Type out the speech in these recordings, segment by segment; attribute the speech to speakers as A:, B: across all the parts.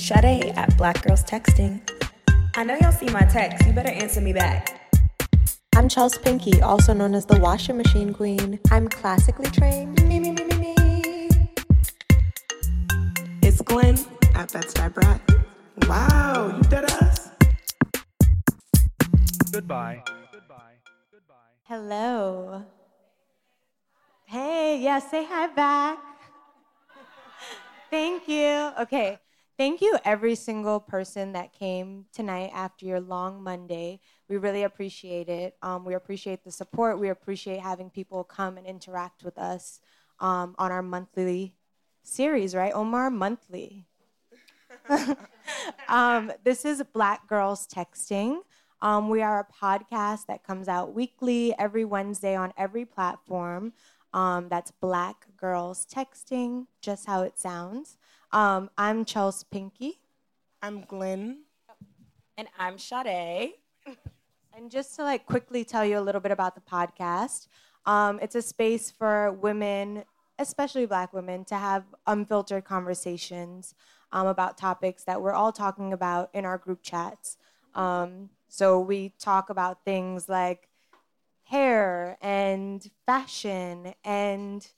A: Sade at Black Girls Texting. I know y'all see my text. You better answer me back.
B: I'm Chels Pinky, also known as the washing machine queen. I'm classically trained. Me, me, me, me, me.
C: It's Glenn at Bed-Stuy Brat. Wow, you did us.
D: Goodbye. Goodbye. Goodbye.
B: Hello. Hey, yeah, say hi back. Thank you. Okay. Thank you, every single person that came tonight after your long Monday. We really appreciate it. Um, we appreciate the support. We appreciate having people come and interact with us um, on our monthly series, right, Omar? Monthly. um, this is Black Girls Texting. Um, we are a podcast that comes out weekly, every Wednesday on every platform. Um, that's Black Girls Texting, just how it sounds. Um, I'm Chels Pinky.
C: I'm Glenn.
A: And I'm Sade.
B: And just to like quickly tell you a little bit about the podcast, um, it's a space for women, especially Black women, to have unfiltered conversations um, about topics that we're all talking about in our group chats. Um, so we talk about things like hair and fashion and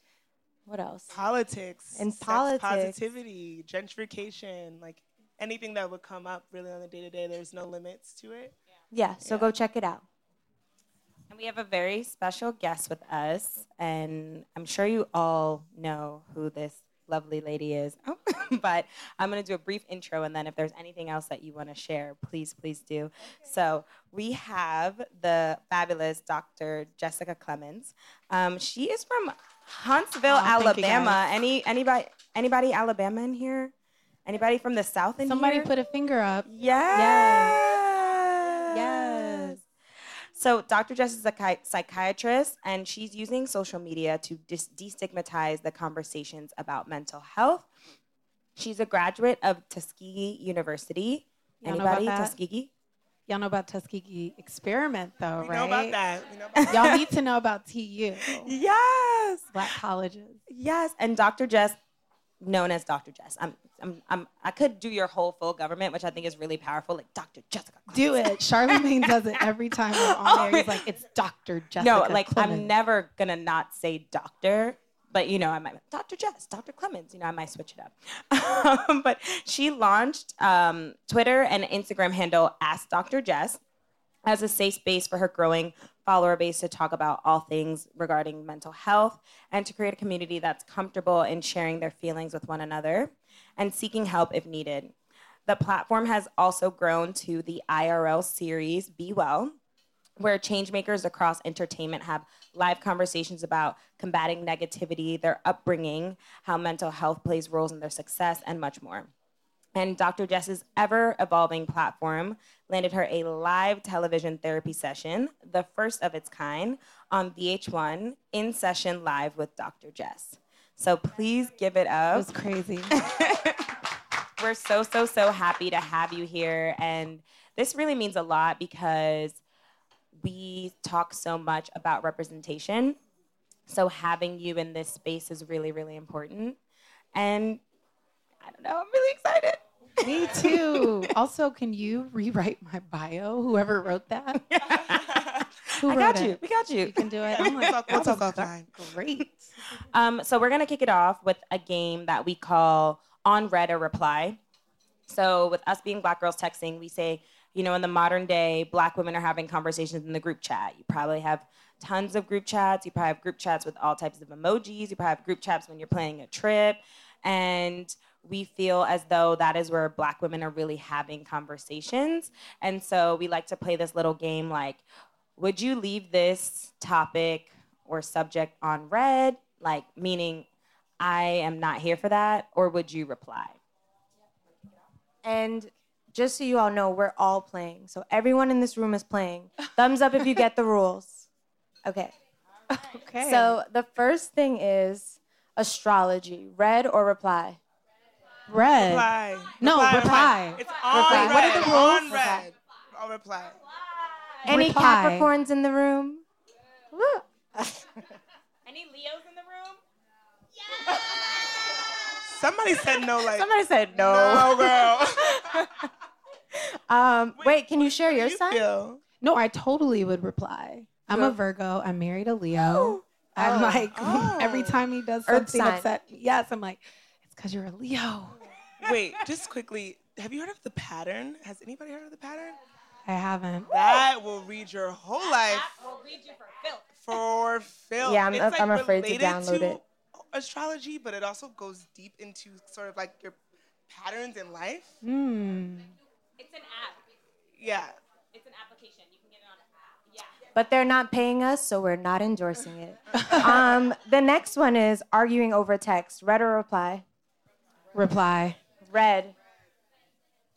B: what else?
C: Politics.
B: And
C: sex
B: politics.
C: Positivity, gentrification, like anything that would come up really on the day to day. There's no limits to it.
B: Yeah, so
C: Yeah.
B: go check it out.
A: And we have a very special guest with us. And I'm sure you all know who this lovely lady is. Oh, but I'm going to do a brief intro. And then if there's anything else that you want to share, please, please do. So we have the fabulous Dr. Jessica Clemens. Um, she is from Huntsville,
E: oh, you,
A: Alabama. Any anybody anybody Alabama in here? Anybody from the South in here?
E: Somebody
A: here?
E: put a finger up.
A: Yes.
E: Yes.
A: So, Dr. Jess is a chi- psychiatrist, and she's using social media to dis- destigmatize the conversations about mental health. She's a graduate of Tuskegee University.
E: Y'all
A: Anybody? Tuskegee?
E: Y'all know about Tuskegee Experiment, though,
C: We
E: right?
C: know about that. We know about
E: Y'all need to know about TU,
A: Yes.
E: Black colleges.
A: Yes. And Dr. Jess, known as Dr. Jess. I'm, I'm, I'm, I could do your whole full government, which I think is really powerful, like Dr. Jessica.
E: Do it. Charlemagne does it every time we're on oh there. He's like, it's Dr. Jessica.
A: no, like I'm never gonna not say doctor, but you know, I might Dr. Jess, Dr. Clemens. You know, I might switch it up. Um, but she launched um, Twitter and Instagram handle Ask Dr. Jess as a safe space for her growing follower base to talk about all things regarding mental health and to create a community that's comfortable in sharing their feelings with one another and seeking help if needed. The platform has also grown to the IRL series Be Well, where changemakers across entertainment have live conversations about combating negativity, their upbringing, how mental health plays roles in their success, and much more. And Dr. Jess's ever evolving platform landed her a live television therapy session, the first of its kind, on VH1 in session live with Dr. Jess. So please give it up.
E: It was crazy.
A: We're so, so, so happy to have you here. And this really means a lot because we talk so much about representation. So having you in this space is really, really important. And I don't know, I'm really excited.
E: Me too. Also, can you rewrite my bio? Whoever wrote that, Who
A: I
E: wrote
A: got you. We got you.
E: you can do it. I'm
C: We'll
E: like,
C: talk- we'll
E: that
C: talk
E: was
C: offline.
E: Great.
A: Um, so we're gonna kick it off with a game that we call on read or reply. So with us being black girls texting, we say, you know, in the modern day, black women are having conversations in the group chat. You probably have tons of group chats. You probably have group chats with all types of emojis. You probably have group chats when you're planning a trip. And we feel as though that is where black women are really having conversations. And so we like to play this little game like, would you leave this topic or subject on red? Like, meaning, I am not here for that, or would you reply?
B: And just so you all know, we're all playing. So everyone in this room is playing. Thumbs up if you get the rules. Okay.
E: Okay.
B: So the first thing is astrology. Red or reply?
E: red.
C: Reply.
E: No, reply.
C: It's on
E: Reply.
C: red.
E: What are the rules?
C: On red. I'll reply.
B: Any
E: Reply.
B: Capricorns in the room?
A: Any Leos in the room?
C: Somebody said no, like
B: Somebody said no.
C: no, girl.
B: Um, wait, can you share your
C: you
B: sign?
C: feel?
E: No, I totally would reply. I'm
B: Go.
E: a Virgo. I'm married a Leo. I'm
B: Oh.
E: like
C: Oh.
E: every time he does
B: Earth
E: something
B: sign.
E: upset. Yes, I'm like, it's because you're a Leo.
C: Wait, just quickly. Have you heard of the pattern? Has anybody heard of the pattern?
E: I haven't.
C: That will read your whole life That
A: will read you for filth.
C: for Phil.
B: Yeah, I'm-
C: It's,
B: I'm afraid to
C: related
B: download it.
C: Astrology, but it also goes deep into sort of like your patterns in life.
E: Hmm.
A: It's an app.
C: Yeah.
A: It's an application. You can get it on an app. Yeah.
B: But they're not paying us, so we're not endorsing it. um, the next one is arguing over text. Read or reply?
E: Reply.
B: Read.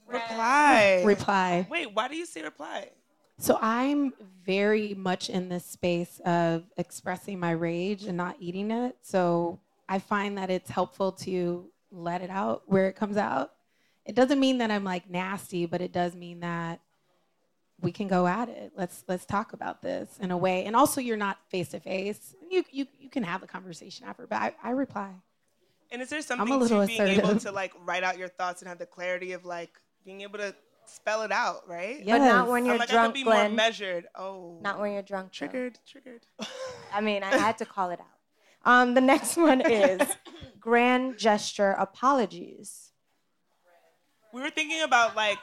C: Reply.
E: Reply.
C: Wait, why do you say reply?
E: So I'm very much in this space of expressing my rage and not eating it. So I find that it's helpful to let it out where it comes out. It doesn't mean that I'm like nasty, but it does mean that we can go at it. Let's let's talk about this in a way. And also you're not face to face. You you you can have the conversation after, but I, I reply.
C: And is there something
E: a little
C: to being able to like write out your thoughts and have the clarity of like being able to spell it out, right?
E: Yeah.
B: But not
E: Yes.
B: when
C: I'm
B: you're
C: I
B: drunk,
C: could be more measured. Oh.
B: Not when you're drunk. though.
C: triggered, triggered.
B: I mean, I had to call it out. Um, the next one is grand gesture apologies.
C: We were thinking about like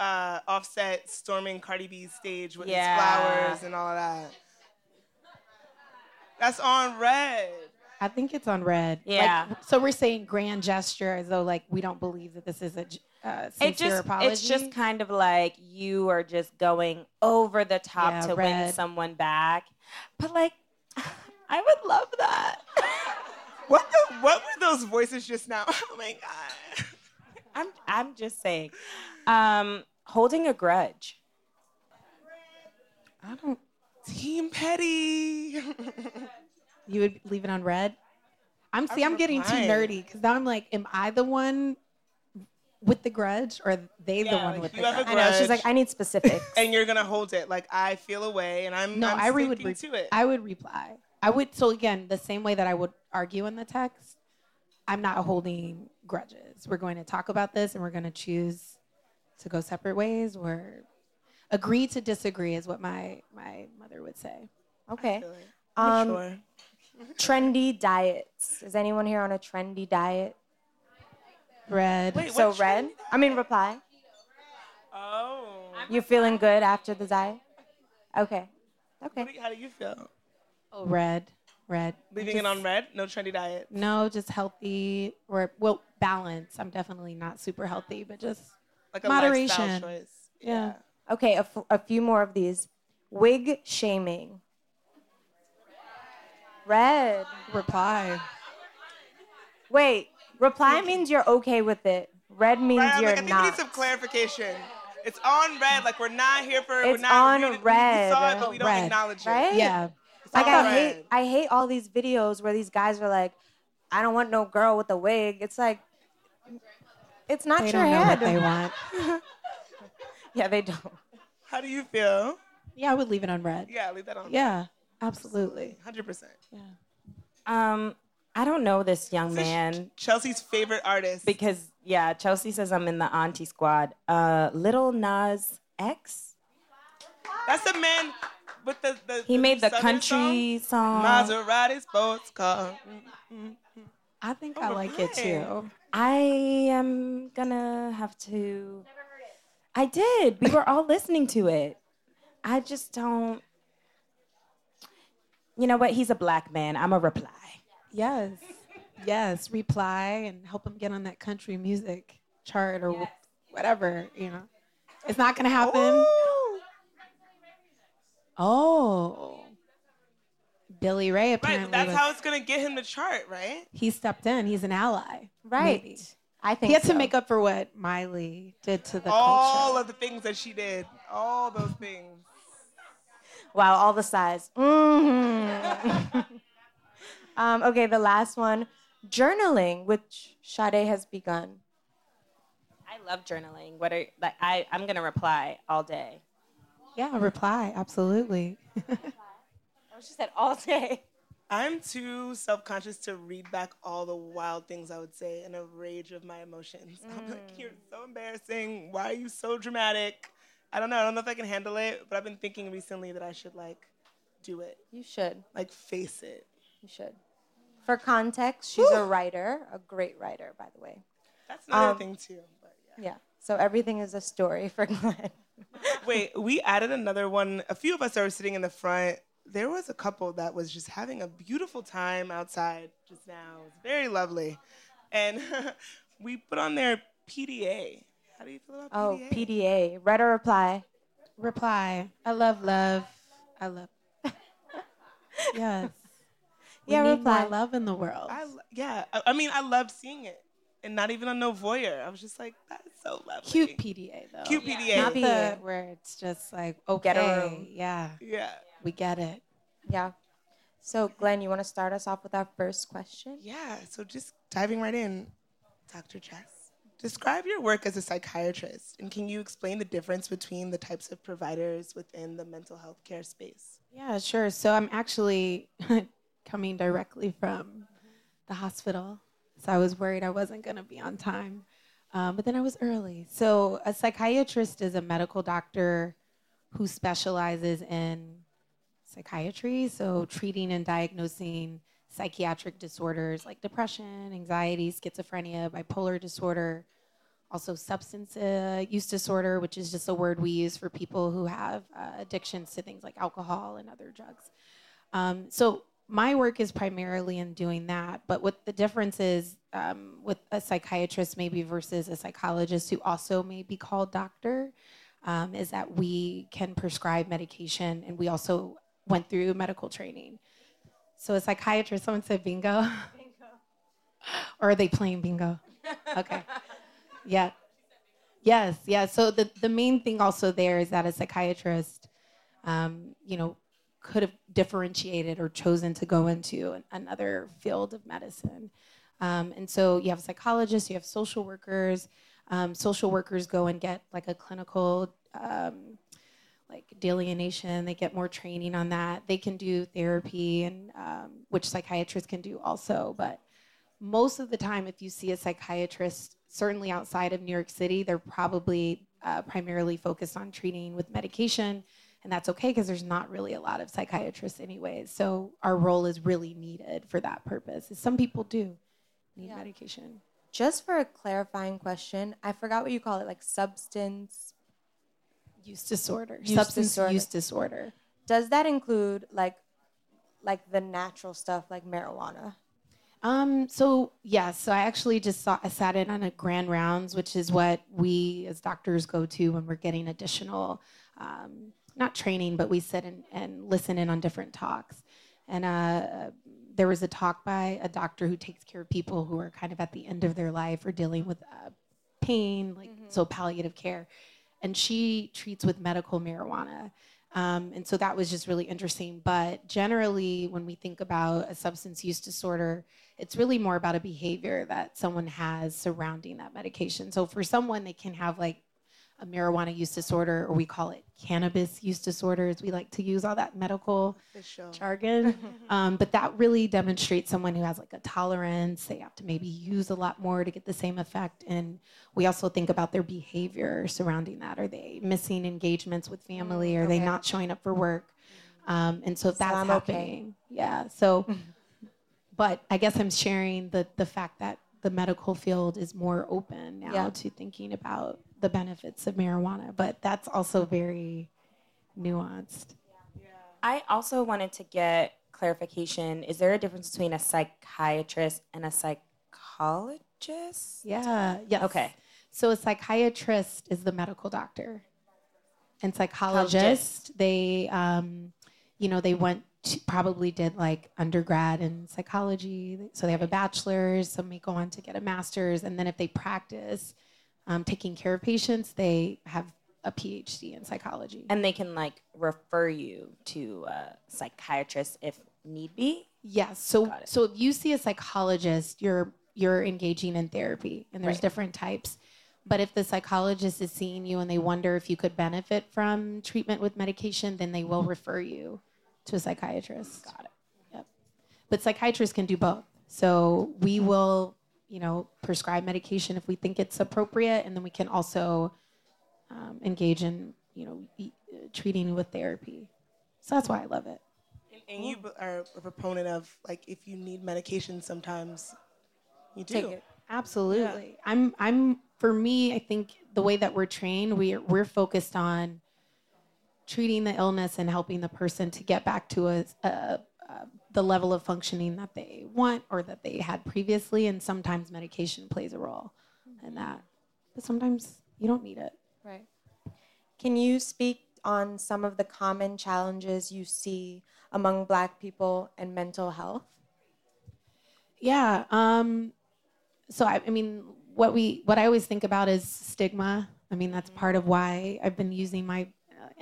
C: uh, Offset storming Cardi B's stage with
A: Yeah.
C: his flowers and all that. That's on red.
E: I think it's on red.
A: Yeah.
E: Like, so we're saying grand gesture as though like we don't believe that this is a uh, sincere
A: It just
E: apology.
A: it's just kind of like you are just going over the top
E: Yeah,
A: to win someone back. But like I would love that.
C: What the? What were those voices just now? Oh my god.
A: I'm I'm just saying. Um holding a grudge.
E: I don't.
C: Team Petty.
E: You would leave it on red. I'm see.
C: I
E: I'm getting too nerdy because now I'm like, am I the one with the grudge, or are they the one
C: like,
E: with
C: you
E: the
C: have a
E: grudge?
B: I know. She's like, I need specifics.
C: and you're gonna hold it like I feel away, and I'm
E: No,
C: I'm
E: I would
C: sticking
E: re-
C: to it.
E: I would reply. I would. So again, the same way that I would argue in the text, I'm not holding grudges. We're going to talk about this, and we're going to choose to go separate ways, or agree to disagree, is what my my mother would say.
B: Okay. Um,
C: Mature.
B: trendy diets. Is anyone here on a trendy diet?
E: Red.
C: Wait,
B: So red.
C: trendy?
B: I mean, reply.
C: Oh.
B: You feeling good after the diet? Okay. Okay.
C: how do you feel?
E: Oh, red. Red.
C: Leaving it on red? No trendy diet.
E: No, just healthy or well, balance. I'm definitely not super healthy, but just
C: Like a
E: Moderation.
C: lifestyle choice.
E: Yeah.
B: Okay. A, f- a few more of these. Wig shaming. Red.
E: reply.
B: Wait. Reply means you're okay with it. Red means
C: Right, I'm
B: you're
C: like, I think we need some clarification. It's on red. Like we're not here for. we're
B: It's
C: not,
B: on
C: we, we-
B: red.
C: We saw it, but we don't
E: Red.
C: acknowledge
B: Right?
C: it.
E: Yeah.
C: It's
B: Like I hate I hate all these videos where these guys are like, I don't want no girl with a wig. It's like it's not
E: They
B: your
E: don't know
B: head.
E: what they want.
B: yeah, they don't.
C: How do you feel?
E: Yeah, I would leave it on red.
C: Yeah, leave that on.
E: Yeah, absolutely.
C: Hundred percent.
E: Yeah.
A: Um I don't know this young
C: This
A: man
C: Chelsea's favorite artist.
A: because yeah, Chelsea says I'm in the auntie squad. Uh Little Nas X.
C: That's the man with the. the
A: He
C: the
A: made the country song.
C: Song. Maserati sports car.
E: I think
C: Oh,
E: I like it too.
A: I am gonna have to. I did. We were all listening to it. I just don't. You know what? He's a black man. I'm a reply.
E: Yes. Yes. Reply and help him get on that country music chart or wh- whatever, you know. It's not going to happen.
C: Ooh.
E: Oh. Billy Ray apparently
C: but that's
E: was-
C: how it's gonna get him to chart, right?
E: he stepped in. He's an ally.
B: Right.
E: maybe.
B: I think
E: He had to make up for what Miley did to the
C: all
E: culture.
C: of the things that she did, all those things.
B: Wow, all the size. hmm um, okay, the last one, journaling, which Sade has begun.
A: I love journaling. What are like? I I'm gonna reply all day.
E: Yeah, reply. Absolutely.
B: Oh, she said all day.
C: I'm too self conscious to read back all the wild things I would say in a rage of my emotions. I'm like, you're so embarrassing. Why are you so dramatic? I don't know. I don't know if I can handle it, but I've been thinking recently that I should like do it,
B: You should.
C: like face it.
B: You should. For context, she's a writer, a great writer, by the way.
C: That's another
B: Um,
C: thing too. But yeah.
B: Yeah. So everything is a story for Glenn.
C: Wait, we added another one. A few of us that were sitting in the front. There was a couple that was just having a beautiful time outside just now. It was very lovely. And we put on their PDA. How do you feel about
B: Oh,
C: PDA?
B: Oh, PDA. Read or reply.
E: Reply. I love love. I love. yes. We
B: Yeah,
E: need
B: reply.
E: more love in the world.
C: I, lo- yeah, I, I mean, I love seeing it. And not even a no voyeur. I was just like, that is so lovely.
E: Cute PDA though.
C: Cute PDA.
E: Not the where it's just like okay,
B: Get a room.
E: yeah,
C: Yeah.
E: we get it.
B: Yeah. So, Glenn, you want to start us off with our first question?
C: Yeah, so just diving right in, Dr. Jess, describe your work as a psychiatrist, and can you explain the difference between the types of providers within the mental health care space?
E: Yeah, sure. So I'm actually coming directly from the hospital. So I was worried I wasn't going to be on time. Um, but then I was early. So a psychiatrist is a medical doctor who specializes in psychiatry, so treating and diagnosing psychiatric disorders like depression, anxiety, schizophrenia, bipolar disorder, also substance uh, use disorder, which is just a word we use for people who have uh, addictions to things like alcohol and other drugs. Um, so my work is primarily in doing that, but what the difference is um, with a psychiatrist maybe versus a psychologist who also may be called doctor um, is that we can prescribe medication and we also went through medical training. So a psychiatrist, someone said bingo. Bingo. or are they playing bingo? Okay. Yeah. Yes, yeah. So the, the main thing also there is that a psychiatrist, um, you know, could have differentiated or chosen to go into another field of medicine. Um, and so you have psychologists, you have social workers. Um, social workers go and get like a clinical um, like delineation. They get more training on that. They can do therapy, and um, which psychiatrists can do also. But most of the time, if you see a psychiatrist, certainly outside of New York City, they're probably uh, primarily focused on treating with medication. And that's okay because there's not really a lot of psychiatrists, anyways. So our role is really needed for that purpose. Some people do need
B: Yeah.
E: medication.
B: Just for a clarifying question, I forgot what you call it, like substance.
E: Use disorder,
B: Use
E: substance
B: disorder.
E: use disorder.
B: Does that include like, like the natural stuff like marijuana?
E: Um, so yes, so I actually just saw I sat in on a grand rounds, which is what we as doctors go to when we're getting additional um, not training, but we sit and, and listen in on different talks. And uh, there was a talk by a doctor who takes care of people who are kind of at the end of their life or dealing with uh, pain, like so palliative care. And she treats with medical marijuana. Um, and so that was just really interesting. But generally, when we think about a substance use disorder, it's really more about a behavior that someone has surrounding that medication. So for someone, they can have like a marijuana use disorder, or we call it cannabis use disorders. We like to use all that medical
C: sure.
E: jargon. um, but that really demonstrates someone who has like a tolerance. They have to maybe use a lot more to get the same effect. And we also think about their behavior surrounding that. Are they missing engagements with family? Are they not showing up for work? Um, and so if that's
B: okay.
E: happening, yeah. So, but I guess I'm sharing the the fact that the medical field is more open now
B: Yeah.
E: to thinking about the benefits of marijuana. But that's also very nuanced.
A: I also wanted to get clarification. Is there a difference between a psychiatrist and a psychologist?
E: Yeah. Yes.
A: Okay.
E: So a psychiatrist is the medical doctor, and psychologists they, um, you know, they went to, probably did like undergrad in psychology, so they have a bachelor's. Some may go on to get a master's, and then if they practice um, taking care of patients, they have a PhD in psychology.
A: And they can like refer you to a psychiatrist if need be.
E: Yes. So so if you see a psychologist, you're you're engaging in therapy, and there's
A: Right.
E: different types. But if the psychologist is seeing you and they wonder if you could benefit from treatment with medication, then they will refer you to a psychiatrist.
A: Got it.
E: Yep. but psychiatrists can do both. So we will, you know, prescribe medication if we think it's appropriate, and then we can also um, engage in, you know, e- treating with therapy. So that's why I love it.
C: And, and you are a proponent of like if you need medication, sometimes you do.
B: Take it.
E: Absolutely. I'm I'm for me, I think the way that we're trained, we we're focused on treating the illness and helping the person to get back to a, a the level of functioning that they want or that they had previously and sometimes medication plays a role in that. But sometimes you don't need it.
B: Right. Can you speak on some of the common challenges you see among Black people and mental health?
E: Yeah. Um, so I, I mean, what we what I always think about is stigma. I mean, that's part of why I've been using my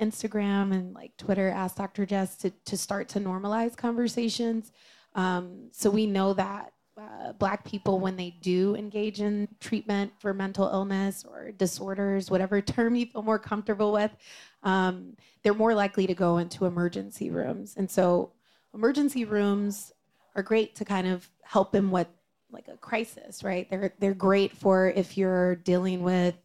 E: Instagram and like Twitter, Ask Dr. Jess, to to start to normalize conversations. Um, so we know that uh, Black people, when they do engage in treatment for mental illness or disorders, whatever term you feel more comfortable with, um, they're more likely to go into emergency rooms. And so, emergency rooms are great to kind of help in what like a crisis, right? They're they're great for if you're dealing with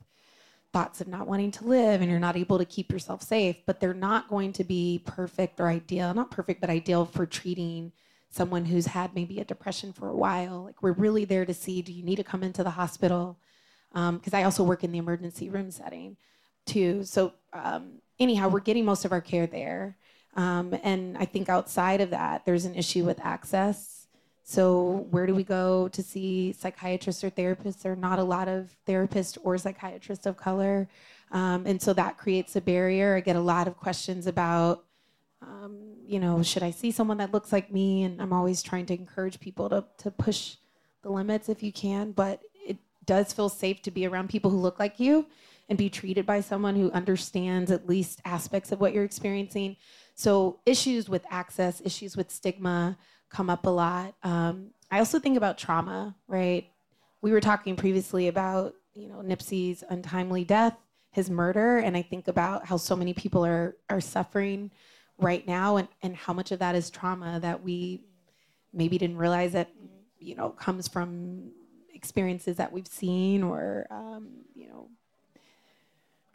E: thoughts of not wanting to live and you're not able to keep yourself safe, but they're not going to be perfect or ideal, not perfect but ideal for treating someone who's had maybe a depression for a while. Like we're really there to see do you need to come into the hospital? Because I also work in the emergency room setting too. So um, anyhow, we're getting most of our care there. Um, and I think outside of that, there's an issue with access. So, where do we go to see psychiatrists or therapists? There are not a lot of therapists or psychiatrists of color. Um, and so that creates a barrier. I get a lot of questions about, um, you know, should I see someone that looks like me? And I'm always trying to encourage people to, to push the limits if you can. But it does feel safe to be around people who look like you and be treated by someone who understands at least aspects of what you're experiencing. So, issues with access, issues with stigma come up a lot. Um, I also think about trauma, right? We were talking previously about, you know, Nipsey's untimely death, his murder, and I think about how so many people are are suffering right now and, and how much of that is trauma that we maybe didn't realize that, you know, comes from experiences that we've seen or um, you know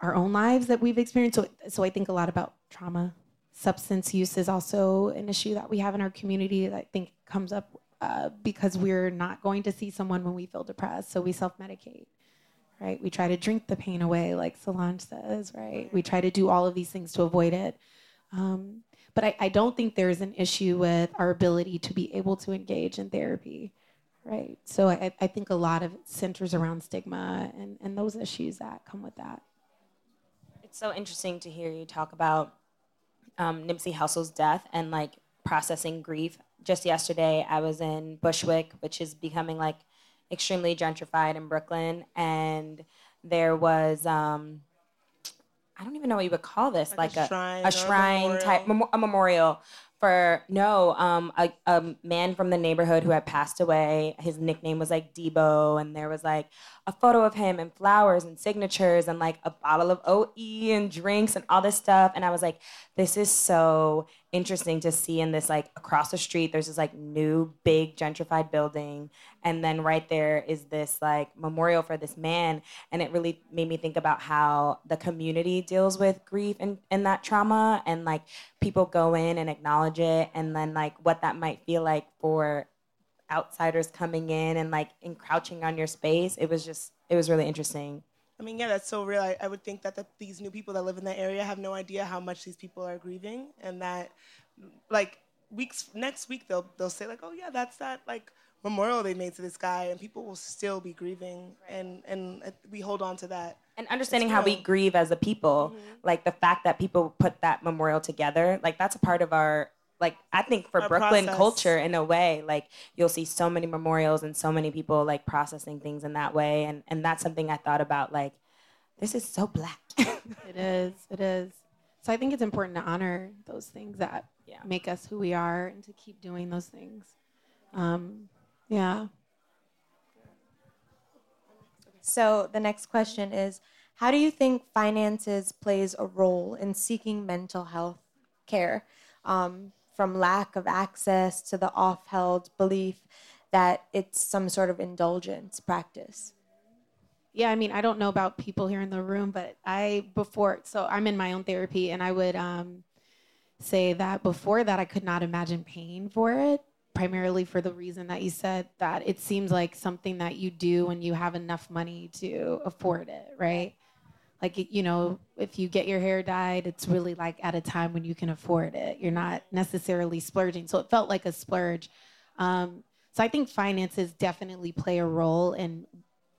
E: our own lives that we've experienced. So, so I think a lot about trauma. Substance use is also an issue that we have in our community that I think comes up uh, because we're not going to see someone when we feel depressed, so we self-medicate, right? We try to drink the pain away, like Solange says, right? We try to do all of these things to avoid it. Um, but I, I don't think there's an issue with our ability to be able to engage in therapy, right? So I, I think a lot of it centers around stigma and, and those issues that come with that.
A: It's so interesting to hear you talk about um, Nipsey Hussle's death and like processing grief. Just yesterday, I was in Bushwick, which is becoming like extremely gentrified in Brooklyn, and there was um, I don't even know what you would call this,
C: Like
A: like,
C: a shrine
A: a
C: a
A: shrine
C: memorial?
A: type, a memorial for no, um, a, a man from the neighborhood who had passed away. His nickname was like Debo, and there was like a photo of him and flowers and signatures and like a bottle of OE and drinks and all this stuff. And I was like, this is so interesting to see in this like across the street there's this like new big gentrified building. And then right there is this like memorial for this man. And it really made me think about how the community deals with grief and, and that trauma and like people go in and acknowledge it. And then like what that might feel like for outsiders coming in and like encroaching on your space it was just it was really interesting
C: I mean, yeah, that's so real. I, I would think that the, these new people that live in that area have no idea how much these people are grieving, and that, like, weeks next week they'll they'll say like, oh yeah, that's that like memorial they made to this guy, and people will still be grieving, and and uh, we hold on to that.
A: and understanding how we grieve as a people like the fact that people put that memorial together like that's a part of our like i think for
C: Our
A: brooklyn
C: process.
A: culture in a way like you'll see so many memorials and so many people like processing things in that way and and that's something i thought about like this is so black
E: It is. It is. So I think it's important to honor those things that
A: Yeah.
E: make us who we are and to keep doing those things. Um, yeah.
B: So the next question is how do you think finances plays a role in seeking mental health care? Um, from lack of access to the off held belief that it's some sort of indulgence practice.
E: Yeah, I mean, I don't know about people here in the room, but I before so I'm in my own therapy, and I would um, say that before that I could not imagine paying for it, primarily for the reason that you said that it seems like something that you do when you have enough money to afford it, right? Like you know, if you get your hair dyed, it's really like at a time when you can afford it. You're not necessarily splurging, so it felt like a splurge. Um, so I think finances definitely play a role in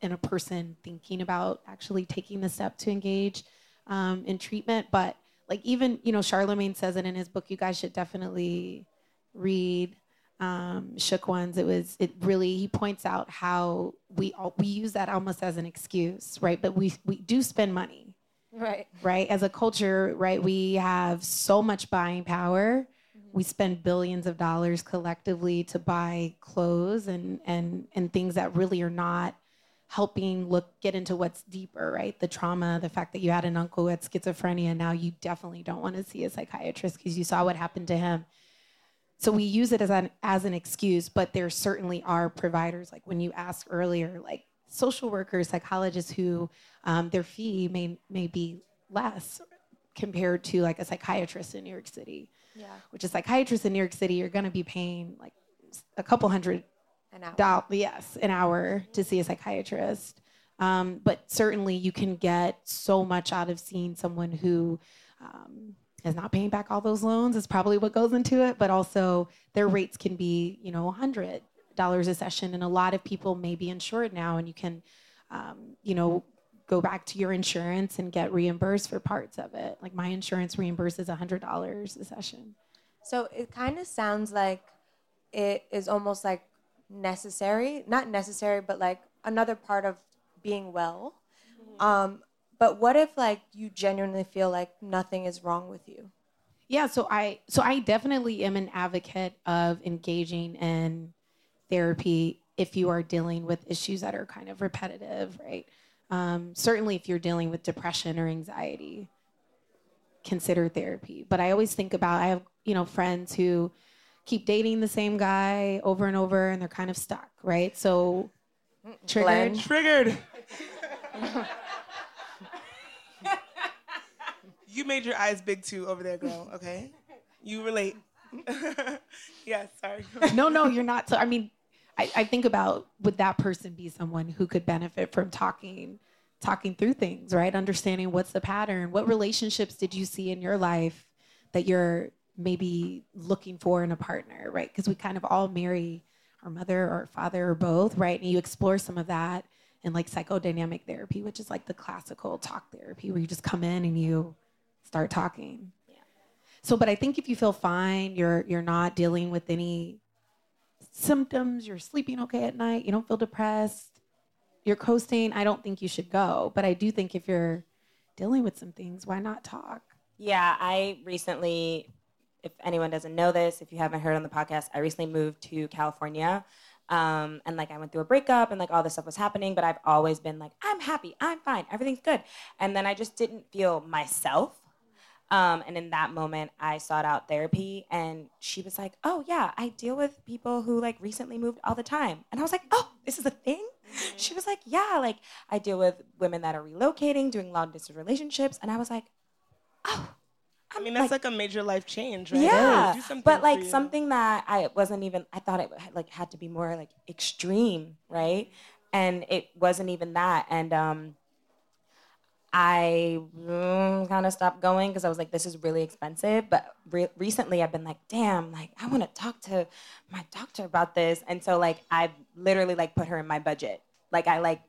E: in a person thinking about actually taking the step to engage um, in treatment. But like even you know, Charlemagne says it in his book. You guys should definitely read um, Shook Ones. It was it really he points out how we all, we use that almost as an excuse, right? But we we do spend money,
B: Right.
E: right? As a culture, right? We have so much buying power. We spend billions of dollars collectively to buy clothes and and and things that really are not helping look get into what's deeper, right? The trauma, the fact that you had an uncle who had schizophrenia, now you definitely don't want to see a psychiatrist because you saw what happened to him. So we use it as an as an excuse, but there certainly are providers like when you asked earlier, like social workers, psychologists who um, their fee may may be less compared to like a psychiatrist in New York City.
B: Yeah.
E: Which a psychiatrist in New York City, you're going to be paying like a couple hundred
B: An hour.
E: dollars, yes, an hour to see a psychiatrist. Um, but certainly, you can get so much out of seeing someone who um, is not paying back all those loans. Is probably what goes into it. But also, their rates can be, you know, hundred dollars a session, and a lot of people may be insured now, and you can, um, you know, go back to your insurance and get reimbursed for parts of it. Like my insurance reimburses hundred dollars a session.
B: So it kind of sounds like it is almost like necessary, not necessary, but like another part of being well. Um, but what if like you genuinely feel like nothing is wrong with you?
E: Yeah, so I so I definitely am an advocate of engaging in therapy if you are dealing with issues that are kind of repetitive, right? Um, certainly, if you're dealing with depression or anxiety, consider therapy. But I always think about I have you know friends who keep dating the same guy over and over, and they're kind of stuck, right? So triggered.
B: Glenn?
C: Triggered. you made your eyes big too over there, girl. Okay, you relate. yeah, sorry.
E: no, no, you're not. So I mean, I, I think about would that person be someone who could benefit from talking, talking through things, right? Understanding what's the pattern. What relationships did you see in your life that you're maybe looking for in a partner, right? Because we kind of all marry our mother or father or both, right? And you explore some of that in like psychodynamic therapy, which is like the classical talk therapy where you just come in and you start talking. Yeah. So, but I think if you feel fine, you're you're not dealing with any symptoms, you're sleeping okay at night, you don't feel depressed, you're coasting, I don't think you should go. But I do think if you're dealing with some things, why not talk?
A: Yeah, I recently, if anyone doesn't know this, if you haven't heard on the podcast, I recently moved to California. Um, and like I went through a breakup and like all this stuff was happening, but I've always been like, I'm happy, I'm fine, everything's good. And then I just didn't feel myself. Um, and in that moment, I sought out therapy, and she was like, "Oh yeah, I deal with people who like recently moved all the time." And I was like, "Oh, this is a thing." She was like, "Yeah, like I deal with women that are relocating, doing long distance relationships," and I was like, "Oh."
C: I mean, that's like, a major life change, right?
A: Yeah,
C: something
A: but like something that I wasn't even. I thought it like had to be more like extreme, right? And it wasn't even that. And um, I mm, kind of stopped going because I was like, this is really expensive. But re- recently, I've been like, damn, like I want to talk to my doctor about this. And so like I've literally like put her in my budget. Like I like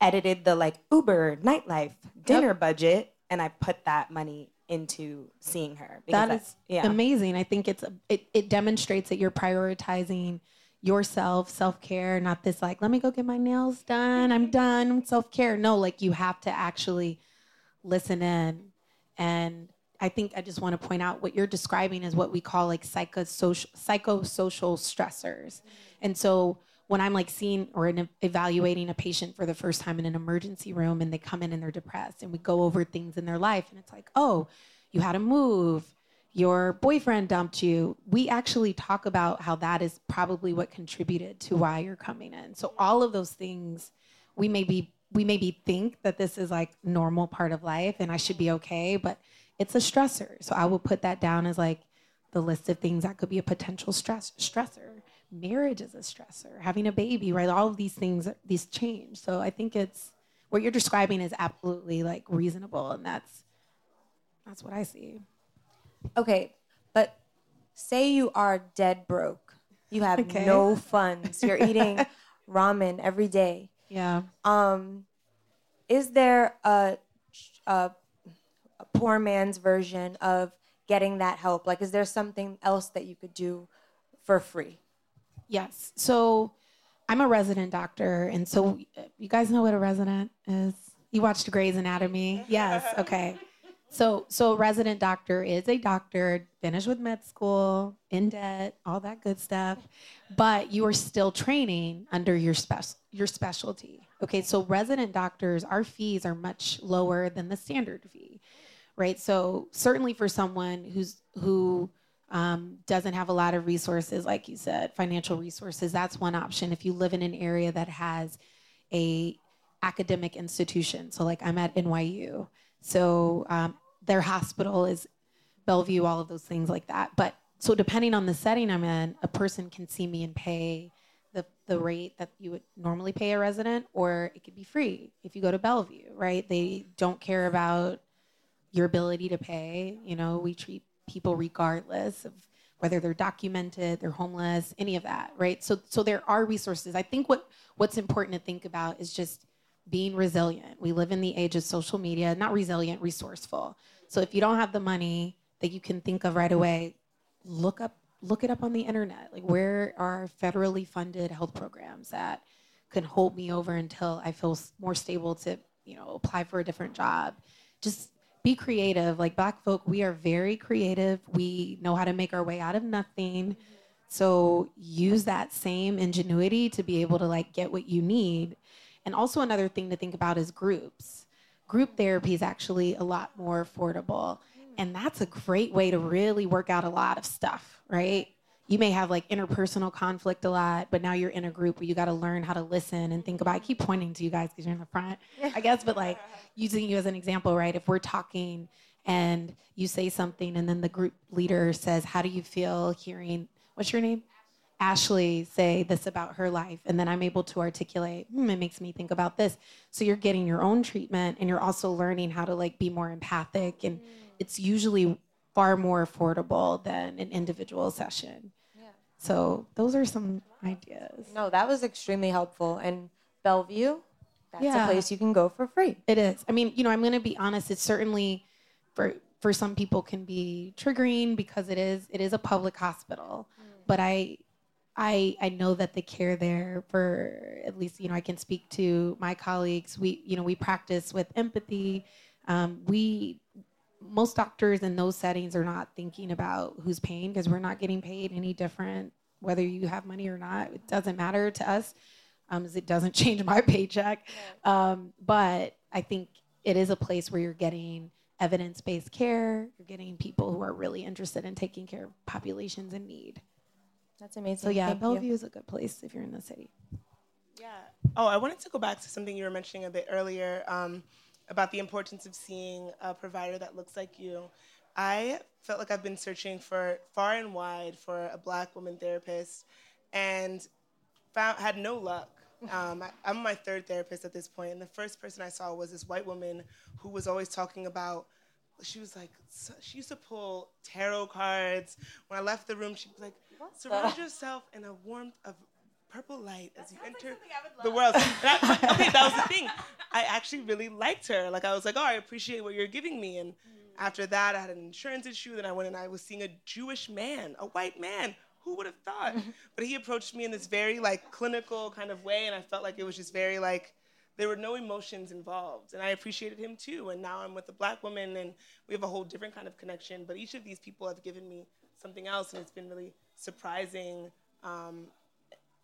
A: edited the like Uber nightlife dinner budget, and I put that money into seeing her. because
E: That is
A: yeah.
E: amazing. I think it's it, it demonstrates that you're prioritizing yourself, self care, not this like, let me go get my nails done. I'm mm-hmm. done. Self care. No, like you have to actually listen in. And I think I just want to point out what you're describing is what we call like psychosocial psychosocial stressors. Mm-hmm. And so when I'm like seeing or evaluating a patient for the first time in an emergency room and they come in and they're depressed and we go over things in their life and it's like, oh, you had to move, your boyfriend dumped you, we actually talk about how that is probably what contributed to why you're coming in. So all of those things, we maybe we maybe think that this is like normal part of life and I should be okay, but it's a stressor. So I will put that down as like the list of things that could be a potential stress stressor. Marriage is a stressor. Having a baby, right? All of these things, these change. So I think it's what you're describing is absolutely like reasonable, and that's that's what I see.
B: Okay, but say you are dead broke. You have
E: Okay.
B: no funds. You're eating ramen every day.
E: Yeah.
B: Um, is there a, a a poor man's version of getting that help? Like, is there something else that you could do for free?
E: Yes. So I'm a resident doctor, and so uh, you guys know what a resident is. You watched Grey's Anatomy, yes? Okay. So so a resident doctor is a doctor, finished with med school, in debt, all that good stuff, but you are still training under your spec- your specialty. Okay. So resident doctors, our fees are much lower than the standard fee, right? So certainly for someone who's who um, doesn't have a lot of resources, like you said, financial resources. That's one option. If you live in an area that has a academic institution, so like I'm at NYU, so um, their hospital is Bellevue, all of those things like that. But so depending on the setting I'm in, a person can see me and pay the the rate that you would normally pay a resident, or it could be free if you go to Bellevue, right? They don't care about your ability to pay. You know, we treat people regardless of whether they're documented, they're homeless, any of that, right? So so there are resources. I think what what's important to think about is just being resilient. We live in the age of social media, not resilient, resourceful. So if you don't have the money that you can think of right away, look up look it up on the internet. Like where are federally funded health programs that can hold me over until I feel more stable to, you know, apply for a different job. Just be creative. Like black folk, we are very creative. We know how to make our way out of nothing. So use that same ingenuity to be able to like get what you need. And also another thing to think about is groups. Group therapy is actually a lot more affordable. And that's a great way to really work out a lot of stuff, right? You may have like interpersonal conflict a lot, but now you're in a group where you got to learn how to listen and think about. I keep pointing to you guys because you're in the front, I guess, but like using you as an example, right? If we're talking and you say something and then the group leader says, How do you feel hearing, what's your name? Ashley say this about her life, and then I'm able to articulate, hmm, it makes me think about this. So you're getting your own treatment and you're also learning how to like be more empathic. And it's usually far more affordable than an individual session. Yeah. So those are some ideas.
B: No, that was extremely helpful. And Bellevue, that's
E: Yeah.
B: a place you can go for free.
E: It is. I mean, you know, I'm going to be honest. It's certainly for for some people can be triggering because it is it is a public hospital. But I I I know that the care there for at least you know I can speak to my colleagues. We you know we practice with empathy. Um, we most doctors in those settings are not thinking about who's paying because we're not getting paid any different whether you have money or not. It doesn't matter to us. Um, as it doesn't change my paycheck. Um, but I think it is a place where you're getting evidence-based care. You're getting people who are really interested in taking care of populations in need.
B: That's amazing.
E: So yeah,
B: Thank you.
E: Bellevue is a good place if you're in the city.
C: Yeah. Oh, I wanted to go back to something you were mentioning a bit earlier um, about the importance of seeing a provider that looks like you. I felt like I've been searching for far and wide for a black woman therapist and found had no luck. Um, I, I'm my third therapist at this point, and the first person I saw was this white woman who was always talking about. She was like, so- she used to pull tarot cards. When I left the room, she was like, surround yourself in a warmth of purple light as you enter the world. I- okay, that was the thing. I actually really liked her. Like I was like, oh, I appreciate what you're giving me. And after that, I had an insurance issue. Then I went and I was seeing a Jewish man, a white man. Who would have thought? But he approached me in this very like clinical kind of way, and I felt like it was just very like there were no emotions involved, and I appreciated him too. And now I'm with a black woman, and we have a whole different kind of connection. But each of these people have given me something else, and it's been really surprising um,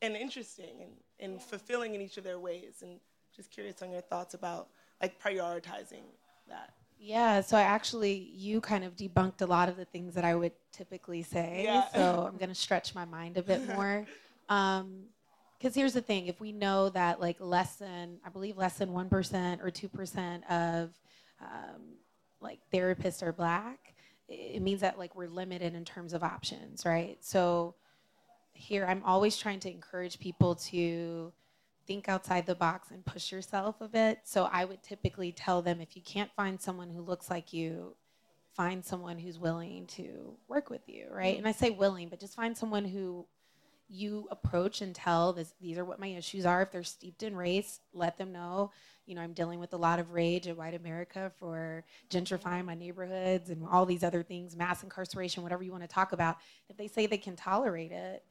C: and interesting and, and fulfilling in each of their ways. And just curious on your thoughts about like prioritizing that.
E: Yeah, so I actually, you kind of debunked a lot of the things that I would typically say.
C: Yeah.
E: So I'm going to stretch my mind a bit more. Um, because here's the thing if we know that like less than i believe less than 1% or 2% of um, like therapists are black it means that like we're limited in terms of options right? So here i'm always trying to encourage people to think outside the box and push yourself a bit. So i would typically tell them if you can't find someone who looks like you find someone who's willing to work with you right? Mm-hmm. And i say willing but just find someone who you approach and tell this, these are what my issues are. If they're steeped in race, let them know. You know, I'm dealing with a lot of rage in white America for gentrifying my neighborhoods and all these other things, mass incarceration, whatever you want to talk about. If they say they can tolerate it,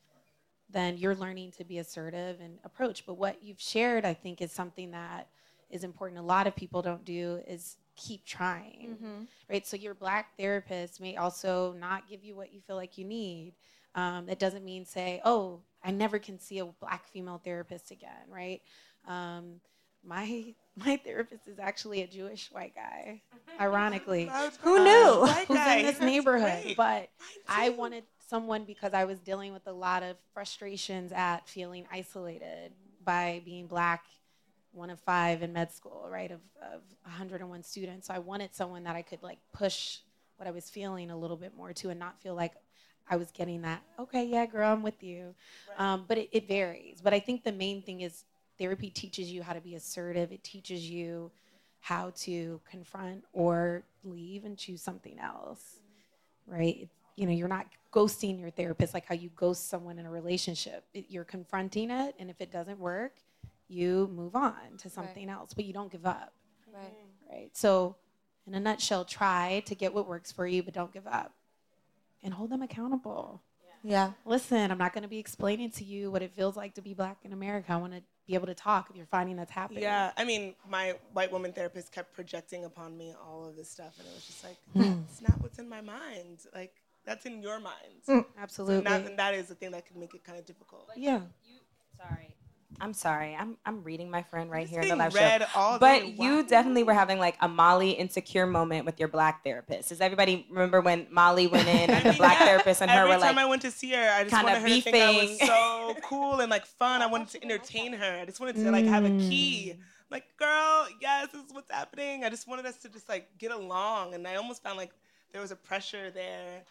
E: then you're learning to be assertive and approach. But what you've shared, I think, is something that is important. A lot of people don't do is keep trying,
B: Mm-hmm.
E: right? So your black therapist may also not give you what you feel like you need. Um, that doesn't mean say, oh, I never can see a black female therapist again, right? Um, my my therapist is actually a Jewish white guy, ironically,
C: Who
B: knew?
E: who's in this neighborhood. But I wanted someone because I was dealing with a lot of frustrations at feeling isolated by being black, one of five in med school, right, of, of 101 students. So I wanted someone that I could like push what I was feeling a little bit more to and not feel like I was getting that, okay, yeah, girl, I'm with you. Um, but it, it varies. But I think the main thing is therapy teaches you how to be assertive, it teaches you how to confront or leave and choose something else, right? You know, you're not ghosting your therapist like how you ghost someone in a relationship. You're confronting it, and if it doesn't work, you move on to something else, but you don't give up,
B: Right.
E: right? So, in a nutshell, try to get what works for you, but don't give up and hold them accountable.
B: Yeah.
E: Listen, I'm not going to be explaining to you what it feels like to be black in America. I want to be able to talk if you're finding that's happening.
C: Yeah, I mean, my white woman therapist kept projecting upon me all of this stuff, and it was just like,
E: Hmm.
C: it's not what's in my mind. Like, that's in your mind.
B: Hmm.
C: So
E: Absolutely.
C: not, and that is the thing that can make it kind of difficult.
E: yeah.
A: Sorry. I'm sorry. I'm I'm reading my friend right here in the live
C: read
A: show.
C: all
A: But
C: day.
A: you definitely were having like a Molly insecure moment with your black therapist. Does everybody remember when Molly went in and the black
C: yeah,
A: therapist and her were like?
C: Every time I went to see her, I just wanted her to think I was so cool and like fun. I wanted to entertain her. I just wanted to like have a key.
A: Mm.
C: Like, girl, yes, this is what's happening. I just wanted us to just like get along, and I almost found like there was a pressure there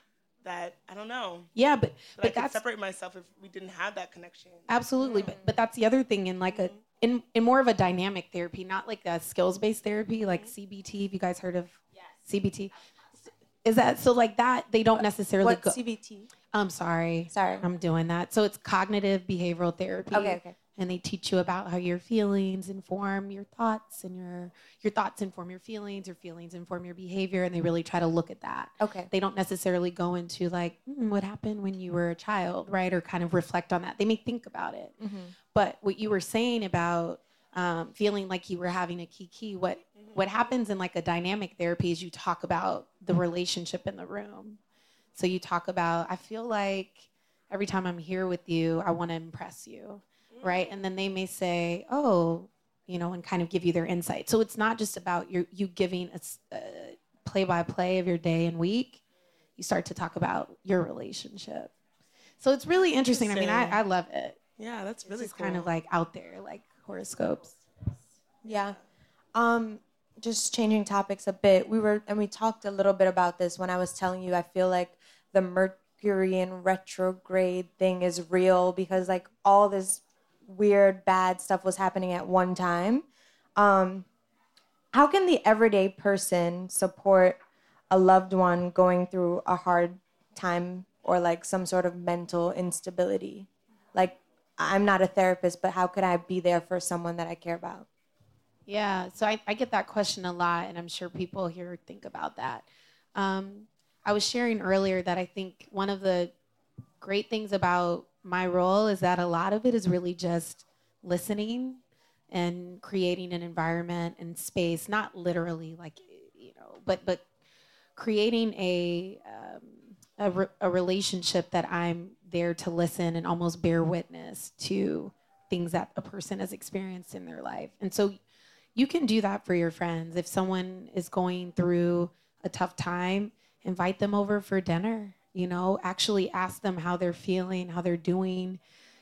C: that I don't know.
E: Yeah, but
C: That I
E: but
C: could
E: that's
C: separate myself if we didn't have that connection.
E: absolutely. But but that's the other thing in like a mm-hmm. in in more of a dynamic therapy, not like a skills based therapy, like mm-hmm. CBT. Have you guys heard of yes. CBT? Is that so? Like that, they don't necessarily
B: What
E: go.
B: CBT?
E: I'm sorry.
B: Sorry.
E: I'm doing that. So it's cognitive behavioral therapy.
B: Okay, okay.
E: And they teach you about how your feelings inform your thoughts and your your thoughts inform your feelings, your feelings inform your behavior, and they really try to look at that.
B: Okay.
E: They don't necessarily go into like "Hmm, what happened when you were a child, right? Or kind of reflect on that. They may think about it. But what you were saying about um, feeling like you were having a kiki, what what happens in like a dynamic therapy is you talk about the relationship in the room. So you talk about, I feel like every time I'm here with you, I want to impress you, right? And then they may say, oh, you know, and kind of give you their insight. So it's not just about your, you giving a play by play of your day and week. You start to talk about your relationship. So it's really interesting. I mean, I, I love it.
C: Yeah, that's really cool.
E: kind of like out there, like horoscopes.
B: Yeah. Um, just changing topics a bit. We were and we talked a little bit about this when I was telling you I feel like the Mercury in retrograde thing is real because like all this weird bad stuff was happening at one time. Um, how can the everyday person support a loved one going through a hard time or like some sort of mental instability? Like I'm not a therapist, but how could I be there for someone that I care about?
E: Yeah, so I, I get that question a lot, and I'm sure people here think about that. Um, I was sharing earlier that I think one of the great things about my role is that a lot of it is really just listening and creating an environment and space, not literally like you know, but but creating a um, a, re- a relationship that I'm there to listen and almost bear witness to things that a person has experienced in their life. And so you can do that for your friends. If someone is going through a tough time, invite them over for dinner. You know, actually ask them how they're feeling, how they're doing.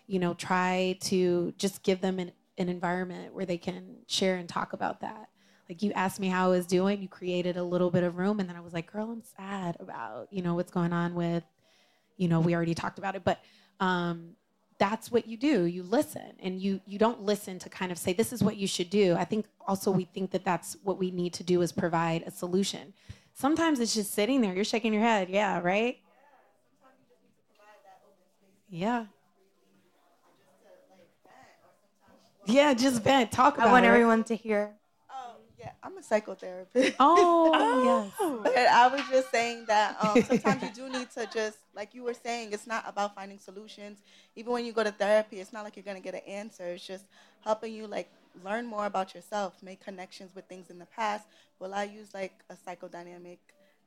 E: You know, try to just give them an, an environment where they can share and talk about that. Like you asked me how I was doing, you created a little bit of room, and then I was like, "Girl, I'm sad about you know what's going on with, you know, we already talked about it, but um, that's what you do you listen and you you don't listen to kind of say this is what you should do i think also we think that that's what we need to do is provide a solution sometimes it's just sitting there you're shaking your head yeah right yeah yeah just vent talk about
B: I want
E: it.
B: everyone to hear.
D: Um, yeah, I'm a psychotherapist.
E: oh, yes
D: But I was just saying that um, sometimes you do need to just, like you were saying, it's not about finding solutions. Even when you go to therapy, it's not like you're gonna get an answer. It's just helping you like learn more about yourself, make connections with things in the past. Well, I use like a psychodynamic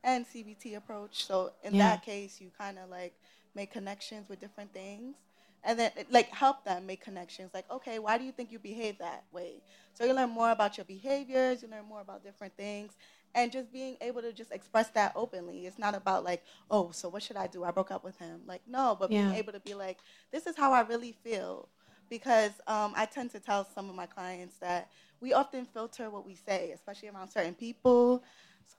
D: and CBT approach. So in
E: Yeah.
D: that case, you kind of like make connections with different things. And then, like, help them make connections. Like, okay, why do you think you behave that way? So you learn more about your behaviors. You learn more about different things, and just being able to just express that openly. It's not about like, oh, so what should I do? I broke up with him. Like, no, but being able to be like, this is how I really feel, because um, I tend to tell some of my clients that we often filter what we say, especially around certain people,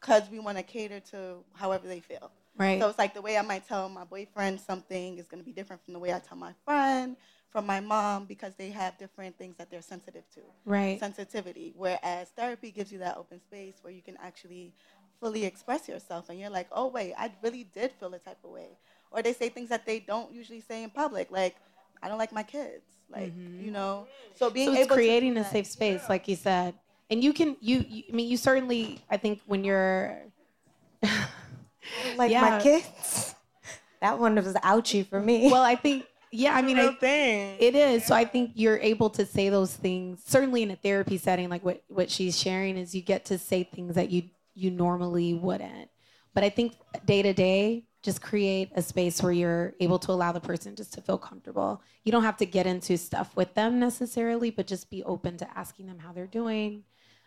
D: because we want to cater to however they feel.
E: Right
D: So it's like the way I might tell my boyfriend something is going to be different from the way I tell my friend, from my mom, because they have different things that they're sensitive to.
E: right
D: Sensitivity. Whereas therapy gives you that open space where you can actually fully express yourself and you're like, oh, wait, I really did feel a type of way. Or they say things that they don't usually say in public, like, I don't like my kids. Like, you mm-hmm. know? So being
E: so it's
D: able
E: creating a safe space like you said and you can you, you i mean you certainly i think when you're
B: Like
E: Yeah.
B: my kids. That one was ouchy for me.
E: well i think yeah i mean I, it is so i think you're able to say those things certainly in a therapy setting like what what she's sharing is you get to say things that you you normally wouldn't but i think day to day just create a space where you're able to allow the person just to feel comfortable you don't have to get into stuff with them necessarily but just be open to asking them how they're doing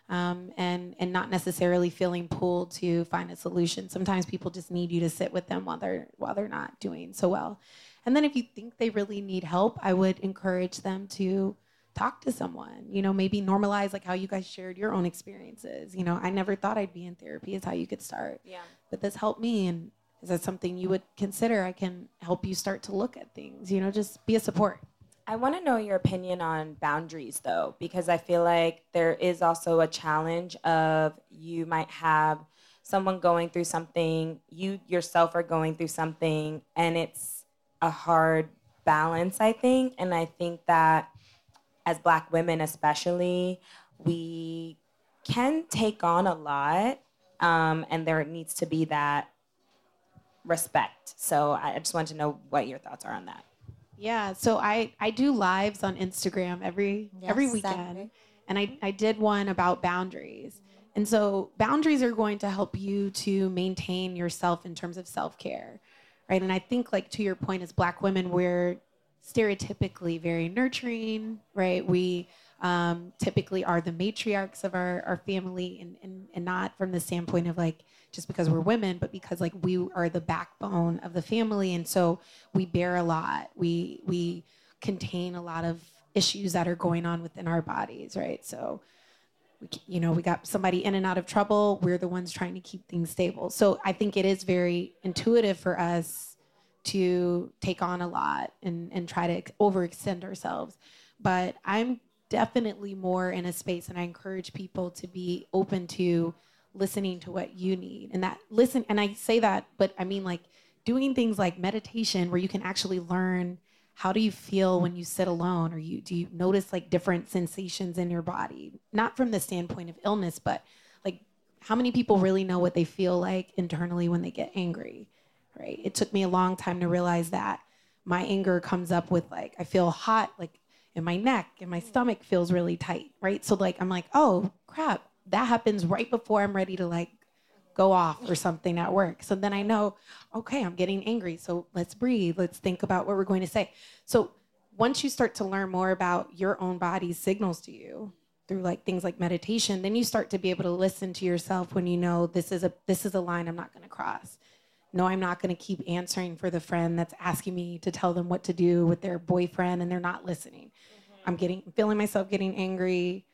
E: um, and and not necessarily feeling pulled to find a solution. Sometimes people just need you to sit with them while they're while they're not doing so well. And then if you think they really need help, I would encourage them to talk to someone. You know, maybe normalize like how you guys shared your own experiences. You know, I never thought I'd be in therapy is how you could start.
A: Yeah.
E: But this helped me and is that something you would consider? I can help you start to look at things, you know, just be a support.
A: I want to know your opinion on boundaries, though, because I feel like there is also a challenge of you might have someone going through something, you yourself are going through something, and it's a hard balance, I think. And I think that as Black women, especially, we can take on a lot, um, and there needs to be that respect. So I just want to know what your thoughts are on that.
E: Yeah, so I I do lives on Instagram every every weekend,
B: Saturday.
E: and I I did one about boundaries. And so boundaries are going to help you to maintain yourself in terms of self care, right? And I think like to your point, as Black women, we're stereotypically very nurturing, right? We um, typically are the matriarchs of our, our family and, and, and not from the standpoint of like just because we're women, but because like we are the backbone of the family. And so we bear a lot. We, we contain a lot of issues that are going on within our bodies, right? So, we, you know, we got somebody in and out of trouble. We're the ones trying to keep things stable. So I think it is very intuitive for us to take on a lot and, and try to overextend ourselves. But I'm definitely more in a space, and I encourage people to be open to listening to what you need. And that listen, and I say that, but I mean like doing things like meditation where you can actually learn how do you feel when you sit alone or you do you notice like different sensations in your body? Not from the standpoint of illness but like how many people really know what they feel like internally when they get angry right? It took me a long time to realize that my anger comes up with like i feel hot like in my neck and my stomach feels really tight right? So like i'm like oh crap that happens right before i'm ready to like go off or something at work. So then I know, okay, I'm getting angry. So let's breathe. Let's think about what we're going to say. So once you start to learn more about your own body's signals to you, through like things like meditation, then you start to be able to listen to yourself when you know this is a this is a line I'm not going to cross. No, I'm not going to keep answering for the friend that's asking me to tell them what to do with their boyfriend and they're not listening. Mm-hmm. I'm getting feeling myself getting angry.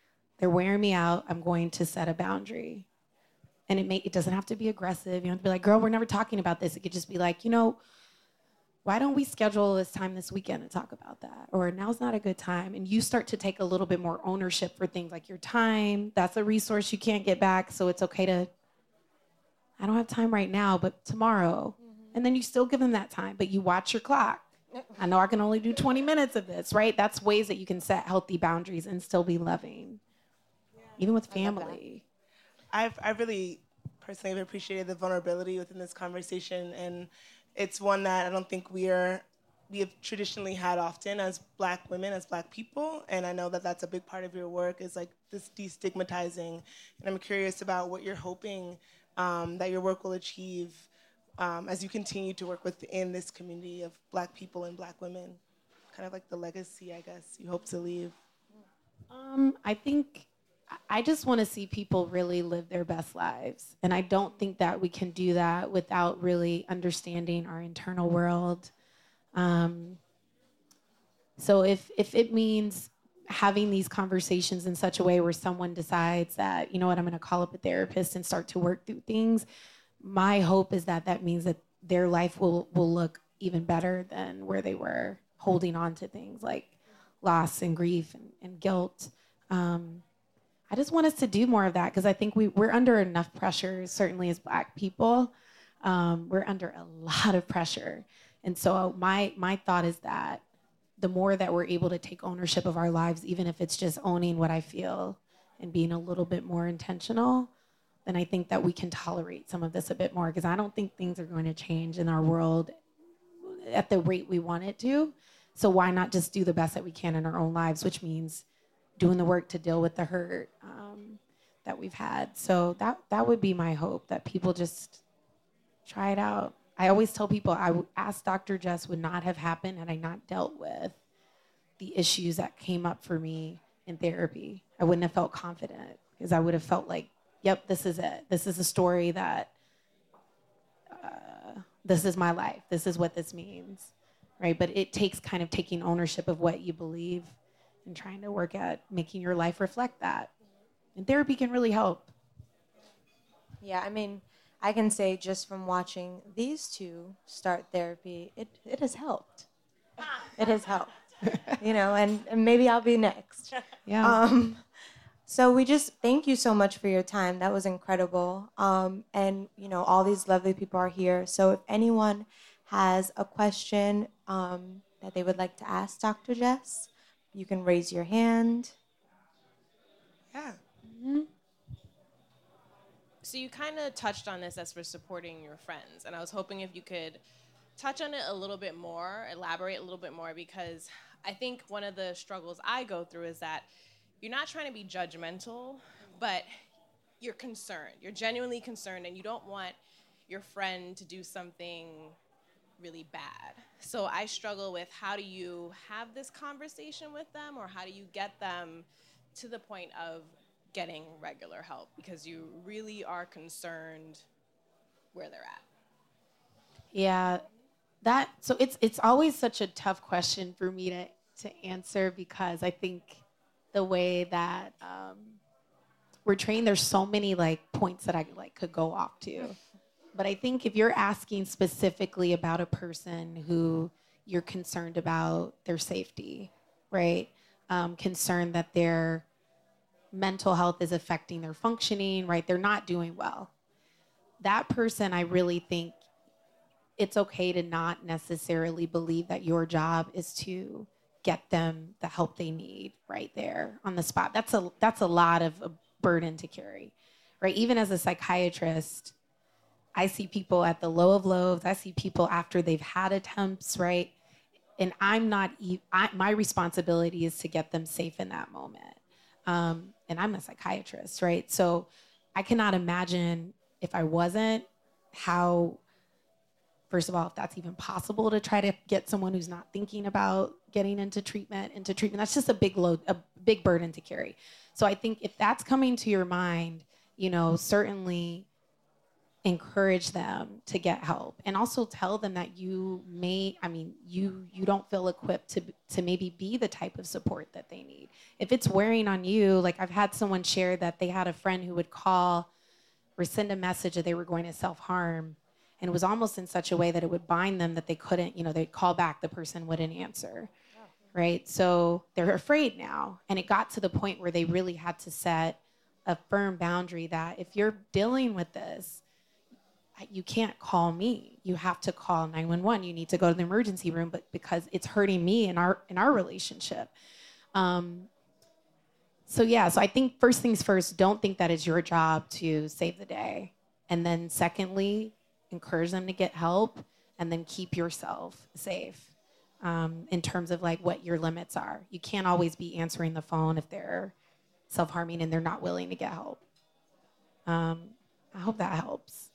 E: They're wearing me out. I'm going to set a boundary. And it may it doesn't have to be aggressive. You don't have to be like, girl, we're never talking about this. It could just be like, you know, why don't we schedule this time this weekend to talk about that? Or now's not a good time. And you start to take a little bit more ownership for things like your time. That's a resource you can't get back. So it's okay to, I don't have time right now, but tomorrow. Mm-hmm. And then you still give them that time, but you watch your clock. I know I can only do 20 minutes of this, right? That's ways that you can set healthy boundaries and still be loving, even with family.
C: I've, I really personally have appreciated the vulnerability within this conversation and it's one that I don't think we are we have traditionally had often as black women as black people and i know that that's a big part of your work is like this destigmatizing and i'm curious about what you're hoping um, that your work will achieve um, as you continue to work within this community of black people and black women. Kind of like the legacy i guess you hope to leave.
E: Um, i think I just want to see people really live their best lives. And I don't think that we can do that without really understanding our internal world. Um, so if if it means having these conversations in such a way where someone decides that, you know what, I'm going to call up a therapist and start to work through things, my hope is that that means that their life will will look even better than where they were holding on to things like loss and grief and, and guilt. Um, I just want us to do more of that because I think we, we're under enough pressure, certainly as Black people. Um, we're under a lot of pressure. And so my, my thought is that the more that we're able to take ownership of our lives, even if it's just owning what I feel and being a little bit more intentional, then I think that we can tolerate some of this a bit more because I don't think things are going to change in our world at the rate we want it to. So why not just do the best that we can in our own lives, which means doing the work to deal with the hurt um, that we've had. So that that would be my hope that people just try it out. I always tell people I asked Dr. Jess would not have happened had I not dealt with the issues that came up for me in therapy. I wouldn't have felt confident because I would have felt like, yep, this is it. This is a story that uh, this is my life. This is what this means, right? But it takes kind of taking ownership of what you believe and trying to work at making your life reflect that. And therapy can really help.
B: Yeah, I mean, I can say just from watching these two start therapy, it, it has helped. It has helped. you know, and, and maybe I'll be next.
E: Yeah.
B: Um, so we just thank you so much for your time. That was incredible. Um, and you know, all these lovely people are here. So if anyone has a question um, that they would like to ask Dr. Jess, you can raise your hand.
C: Yeah.
F: Mm-hmm. So you kind of touched on this as for supporting your friends, and I was hoping if you could touch on it a little bit more, elaborate a little bit more, because I think one of the struggles I go through is that you're not trying to be judgmental, but you're concerned. You're genuinely concerned, and you don't want your friend to do something really bad. So I struggle with how do you have this conversation with them or how do you get them to the point of getting regular help because you really are concerned where they're at.
E: Yeah. That so it's it's always such a tough question for me to to answer because I think the way that um, we're trained, there's so many like points that I like could go off to. But I think if you're asking specifically about a person who you're concerned about their safety, right? Um, concerned that their mental health is affecting their functioning, right? They're not doing well. That person, I really think it's okay to not necessarily believe that your job is to get them the help they need right there on the spot. That's a that's a lot of a burden to carry. Right? Even as a psychiatrist, I see people at the low of lows. I see people after they've had attempts, right? And I'm not, I, my responsibility is to get them safe in that moment. Um, and I'm a psychiatrist, right? So I cannot imagine if I wasn't how first of all, if that's even possible to try to get someone who's not thinking about getting into treatment into treatment. That's just a big load, a big burden to carry. So I think if that's coming to your mind, you know, certainly encourage them to get help and also tell them that you may i mean you you don't feel equipped to to maybe be the type of support that they need. If it's wearing on you like i've had someone share that they had a friend who would call or send a message that they were going to self-harm and it was almost in such a way that it would bind them that they couldn't you know they'd call back the person wouldn't answer right? So they're afraid now and it got to the point where they really had to set a firm boundary that if you're dealing with this you can't call me. You have to call 911 you need to go to the emergency room but because it's hurting me in our in our relationship. Um, so yeah so i think first things first don't think that it's your job to save the day. And then secondly encourage them to get help and then keep yourself safe um, in terms of like what your limits are. You can't always be answering the phone if they're self-harming and they're not willing to get help. Um, i hope that helps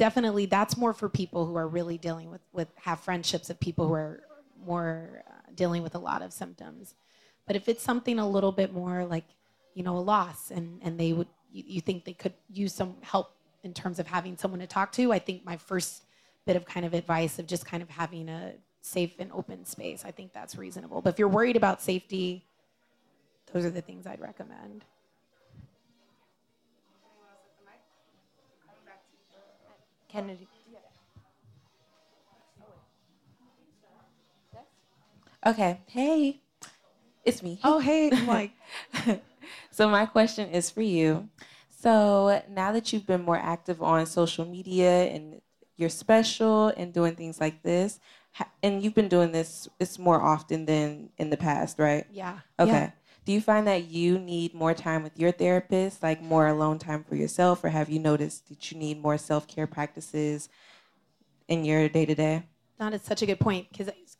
E: definitely that's more for people who are really dealing with with have friendships of people who are more uh, dealing with a lot of symptoms. But if it's something a little bit more like you know a loss and and they would you, you think they could use some help in terms of having someone to talk to i think my first bit of kind of advice of just kind of having a safe and open space i think that's reasonable. But if you're worried about safety those are the things i'd recommend
B: Kennedy.
G: Okay. Hey, it's me.
E: oh hey i'm
G: so my question is for you. So now that you've been more active on social media and you're special and doing things like this, and you've been doing this, it's more often than in the past, right?
E: yeah
G: Okay.
E: yeah.
G: Do you find that you need more time with your therapist, like more alone time for yourself, or have you noticed that you need more self care practices in your day to day?
E: That is such a good point because it's,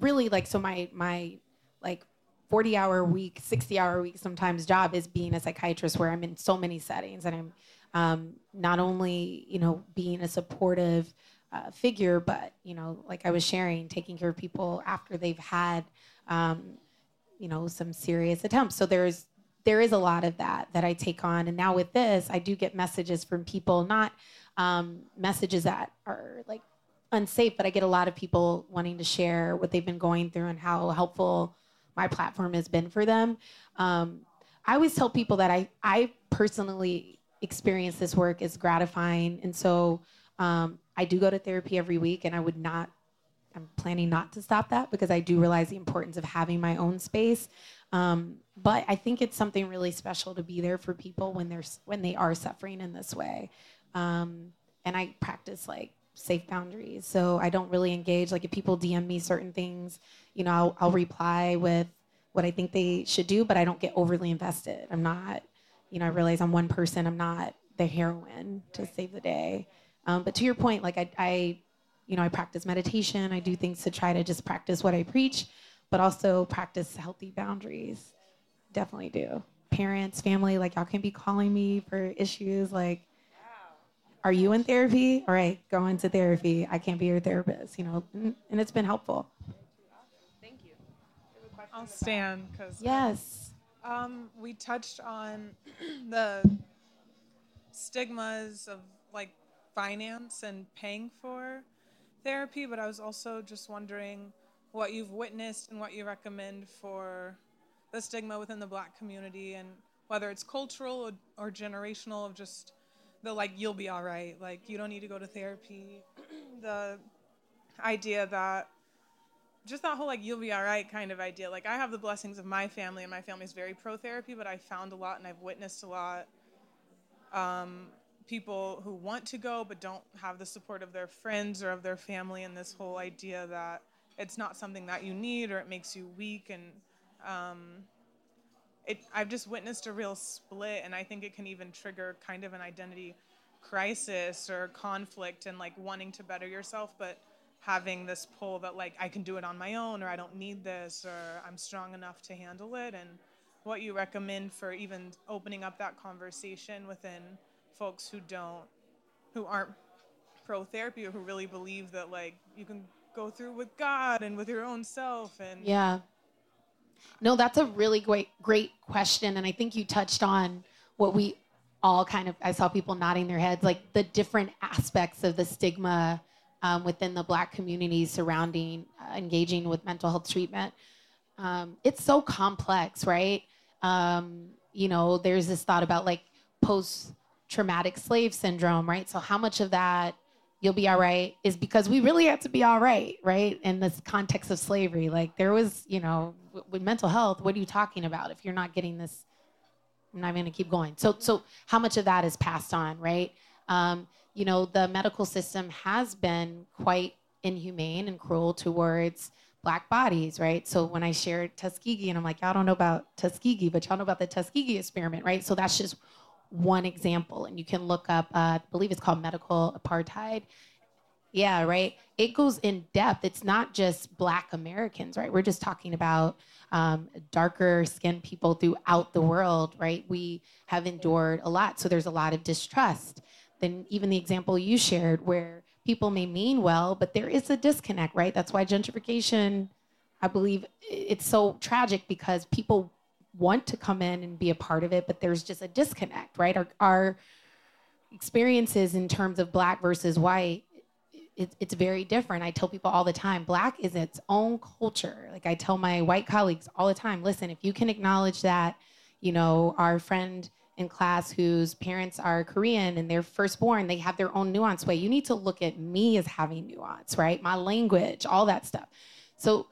E: really like so my my like 40 hour week 60 hour week sometimes job is being a psychiatrist where i'm in so many settings and i'm um, not only you know being a supportive uh, figure but you know like i was sharing taking care of people after they've had um, you know some serious attempts. So there's there is a lot of that that i take on. And now with this i do get messages from people not um, messages that are like unsafe but i get a lot of people wanting to share what they've been going through and how helpful my platform has been for them. Um, i always tell people that i i personally experience this work as gratifying. And so um, i do go to therapy every week and i would not I'm planning not to stop that because I do realize the importance of having my own space. Um, but I think it's something really special to be there for people when they're when they are suffering in this way. Um, and I practice like safe boundaries, so I don't really engage. Like if people DM me certain things, you know, I'll, I'll reply with what I think they should do, but I don't get overly invested. I'm not, you know, I realize I'm one person. I'm not the heroine to save the day. Um, but to your point, like I, I you know, I practice meditation. I do things to try to just practice what I preach, but also practice healthy boundaries. Definitely do. Parents, family, like y'all can be calling me for issues like, are you in therapy? All right, go into therapy. I can't be your therapist, you know, and, and it's been helpful. Thank you.
H: I'll stand because
E: Yes.
H: um, we touched on the stigmas of like finance and paying for therapy, but I was also just wondering what you've witnessed and what you recommend for the stigma within the black community and whether it's cultural or, or generational of just the like you'll be all right like you don't need to go to therapy the idea that just that whole like you'll be all right kind of idea. Like I have the blessings of my family, and my family is very pro therapy, but I found a lot and I've witnessed a lot. Um, people who want to go but don't have the support of their friends or of their family, and this whole idea that it's not something that you need or it makes you weak, and um, it. I've just witnessed a real split, and I think it can even trigger kind of an identity crisis or conflict and like wanting to better yourself, but having this pull that like I can do it on my own or I don't need this or I'm strong enough to handle it and what you recommend for even opening up that conversation within folks who don't who aren't pro therapy or who really believe that like you can go through with God and with your own self and
E: Yeah. No, that's a really great great question and I think you touched on what we all kind of I saw people nodding their heads like the different aspects of the stigma um, within the black community surrounding uh, engaging with mental health treatment. Um, it's so complex, right? Um, you know, there's this thought about like post traumatic slave syndrome, right? So how much of that you'll be all right is because we really had to be all right, right? In this context of slavery, like there was, you know, with mental health, what are you talking about if you're not getting this? I'm not going to keep going. So, so how much of that is passed on, right? Um, you know, the medical system has been quite inhumane and cruel towards black bodies, right? So when I shared Tuskegee, and I'm like, y'all don't know about Tuskegee, but y'all know about the Tuskegee experiment, right? So that's just one example, and you can look up, uh, I believe it's called medical apartheid. Yeah, right. It goes in depth. It's not just Black Americans, right? We're just talking about um, darker skinned people throughout the world, right? We have endured a lot. So there's a lot of distrust. Then, even the example you shared, where people may mean well, but there is a disconnect, right? That's why gentrification, I believe, it's so tragic because people want to come in and be a part of it, but there's just a disconnect, right? Our, our experiences in terms of black versus white it, it's very different. I tell people all the time, black is its own culture. Like I tell my white colleagues all the time, listen, if you can acknowledge that, you know, our friend in class whose parents are Korean and they're firstborn, they have their own nuance way. You need to look at me as having nuance, right? My language, all that stuff. So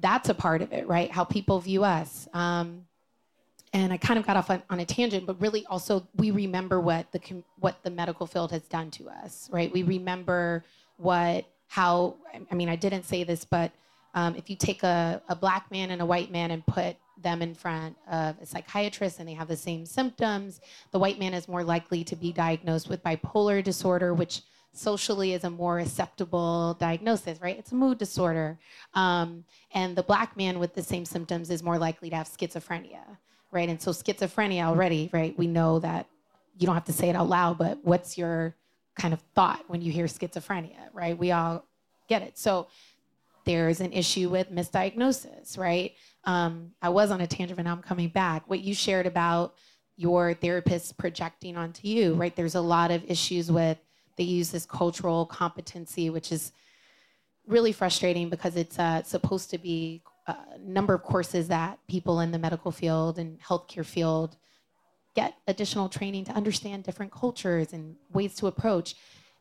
E: that's a part of it, right? How people view us. Um, and I kind of got off on, on, a tangent, but really also we remember what the what the medical field has done to us, right? We remember what how I mean I didn't say this, but um, if you take a, a black man and a white man and put them in front of a psychiatrist and they have the same symptoms, the white man is more likely to be diagnosed with bipolar disorder, which socially is a more acceptable diagnosis, right? It's a mood disorder. Um, and the black man with the same symptoms is more likely to have schizophrenia right? And so schizophrenia already, right? We know that you don't have to say it out loud, but what's your kind of thought when you hear schizophrenia, right? We all get it. So there's an issue with misdiagnosis, right? Um, I was on a tangent and I'm coming back. What you shared about your therapist projecting onto you, right? There's a lot of issues with they use this cultural competency, which is really frustrating because it's uh, supposed to be a number of courses that people in the medical field and healthcare field get additional training to understand different cultures and ways to approach.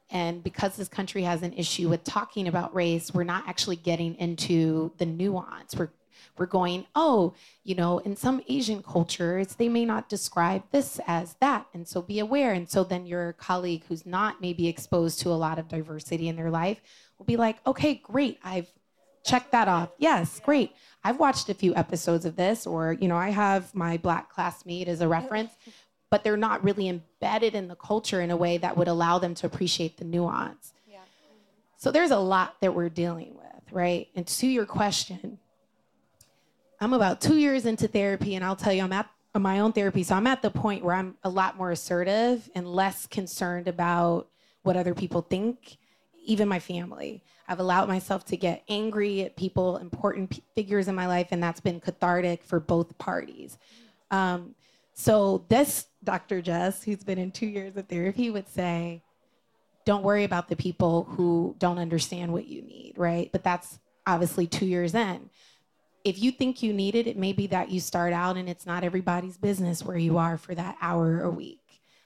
E: And because this country has an issue with talking about race, we're not actually getting into the nuance. We're we're going, oh, you know, in some Asian cultures, they may not describe this as that. And so be aware. And so then your colleague who's not maybe exposed to a lot of diversity in their life will be like, okay, great. I've checked that off. Yes, great. I've watched a few episodes of this, or, you know, I have my black classmate as a reference, but they're not really embedded in the culture in a way that would allow them to appreciate the nuance. Yeah. So there's a lot that we're dealing with, right? And to your question, I'm about two years into therapy, and I'll tell you, I'm at my own therapy. So I'm at the point where I'm a lot more assertive and less concerned about what other people think, even my family. I've allowed myself to get angry at people, important p- figures in my life, and that's been cathartic for both parties. Um, so, this Dr. Jess, who's been in two years of therapy, would say, don't worry about the people who don't understand what you need, right? But that's obviously two years in. If you think you need it, it may be that you start out and it's not everybody's business where you are for that hour a week,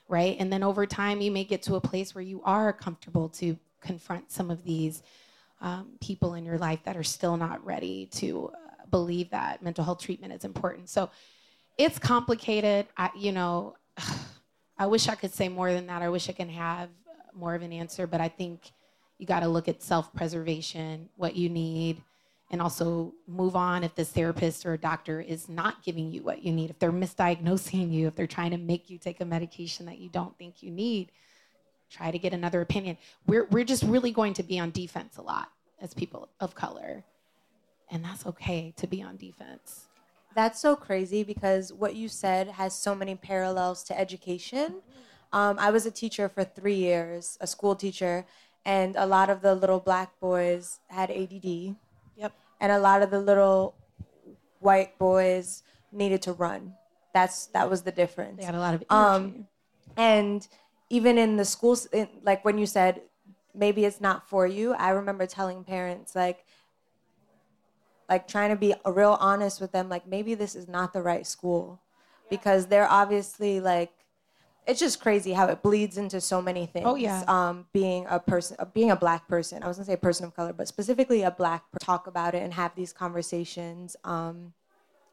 E: right? And then over time, you may get to a place where you are comfortable to confront some of these um, people in your life that are still not ready to uh, believe that mental health treatment is important. So it's complicated. I, you know, I wish I could say more than that. I wish I can have more of an answer, but I think you got to look at self preservation, what you need, and also move on if this therapist or a doctor is not giving you what you need. If they're misdiagnosing you, if they're trying to make you take a medication that you don't think you need, try to get another opinion. We're, we're just really going to be on defense a lot as people of color. And that's okay to be on defense.
B: That's so crazy because what you said has so many parallels to education. Um, I was a teacher for three years, a school teacher, and a lot of the little black boys had ADD.
E: Yep.
B: And a lot of the little white boys needed to run. That's that was the difference.
E: They had a lot of energy.
B: Um, and even in the schools, in, like when you said maybe it's not for you, I remember telling parents like, like trying to be real honest with them, like maybe this is not the right school, because they're obviously like, it's just crazy how it bleeds into so many things.
E: Oh, yeah.
B: Um, being a person, uh, being a black person, I was gonna say person of color, but specifically a black, per- talk about it and have these conversations. Um,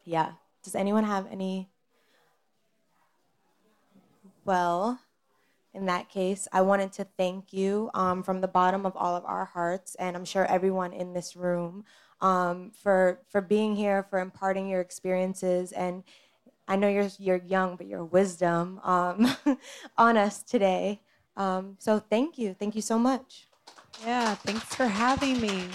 B: yeah. Does anyone have any? Well, in that case, I wanted to thank you um, from the bottom of all of our hearts, and I'm sure everyone in this room, um, for for being here, for imparting your experiences, and I know you're you're young, but your wisdom um, on us today. Um, so thank you, thank you so much.
E: yeah, thanks for having me.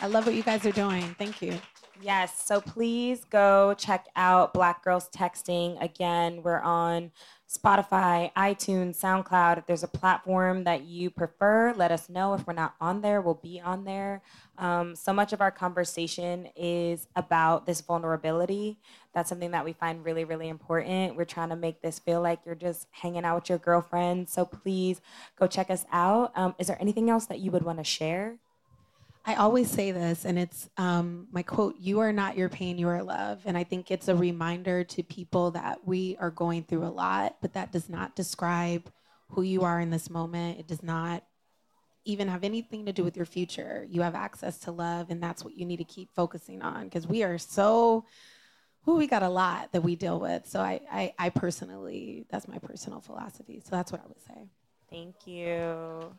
E: I love what you guys are doing. Thank you.
A: Yes, so please go check out Black Girls Texting. Again, we're on Spotify, iTunes, SoundCloud. If there's a platform that you prefer, let us know. If we're not on there, we'll be on there. Um, so much of our conversation is about this vulnerability. That's something that we find really, really important. We're trying to make this feel like you're just hanging out with your girlfriend. So please go check us out. Um, is there anything else that you would want to share?
E: I always say this, and it's um, my quote You are not your pain, you are love. And I think it's a reminder to people that we are going through a lot, but that does not describe who you are in this moment. It does not even have anything to do with your future. You have access to love, and that's what you need to keep focusing on because we are so. Ooh, we got a lot that we deal with. So I, I, I personally, that's my personal philosophy. So that's what I would say.
A: Thank you.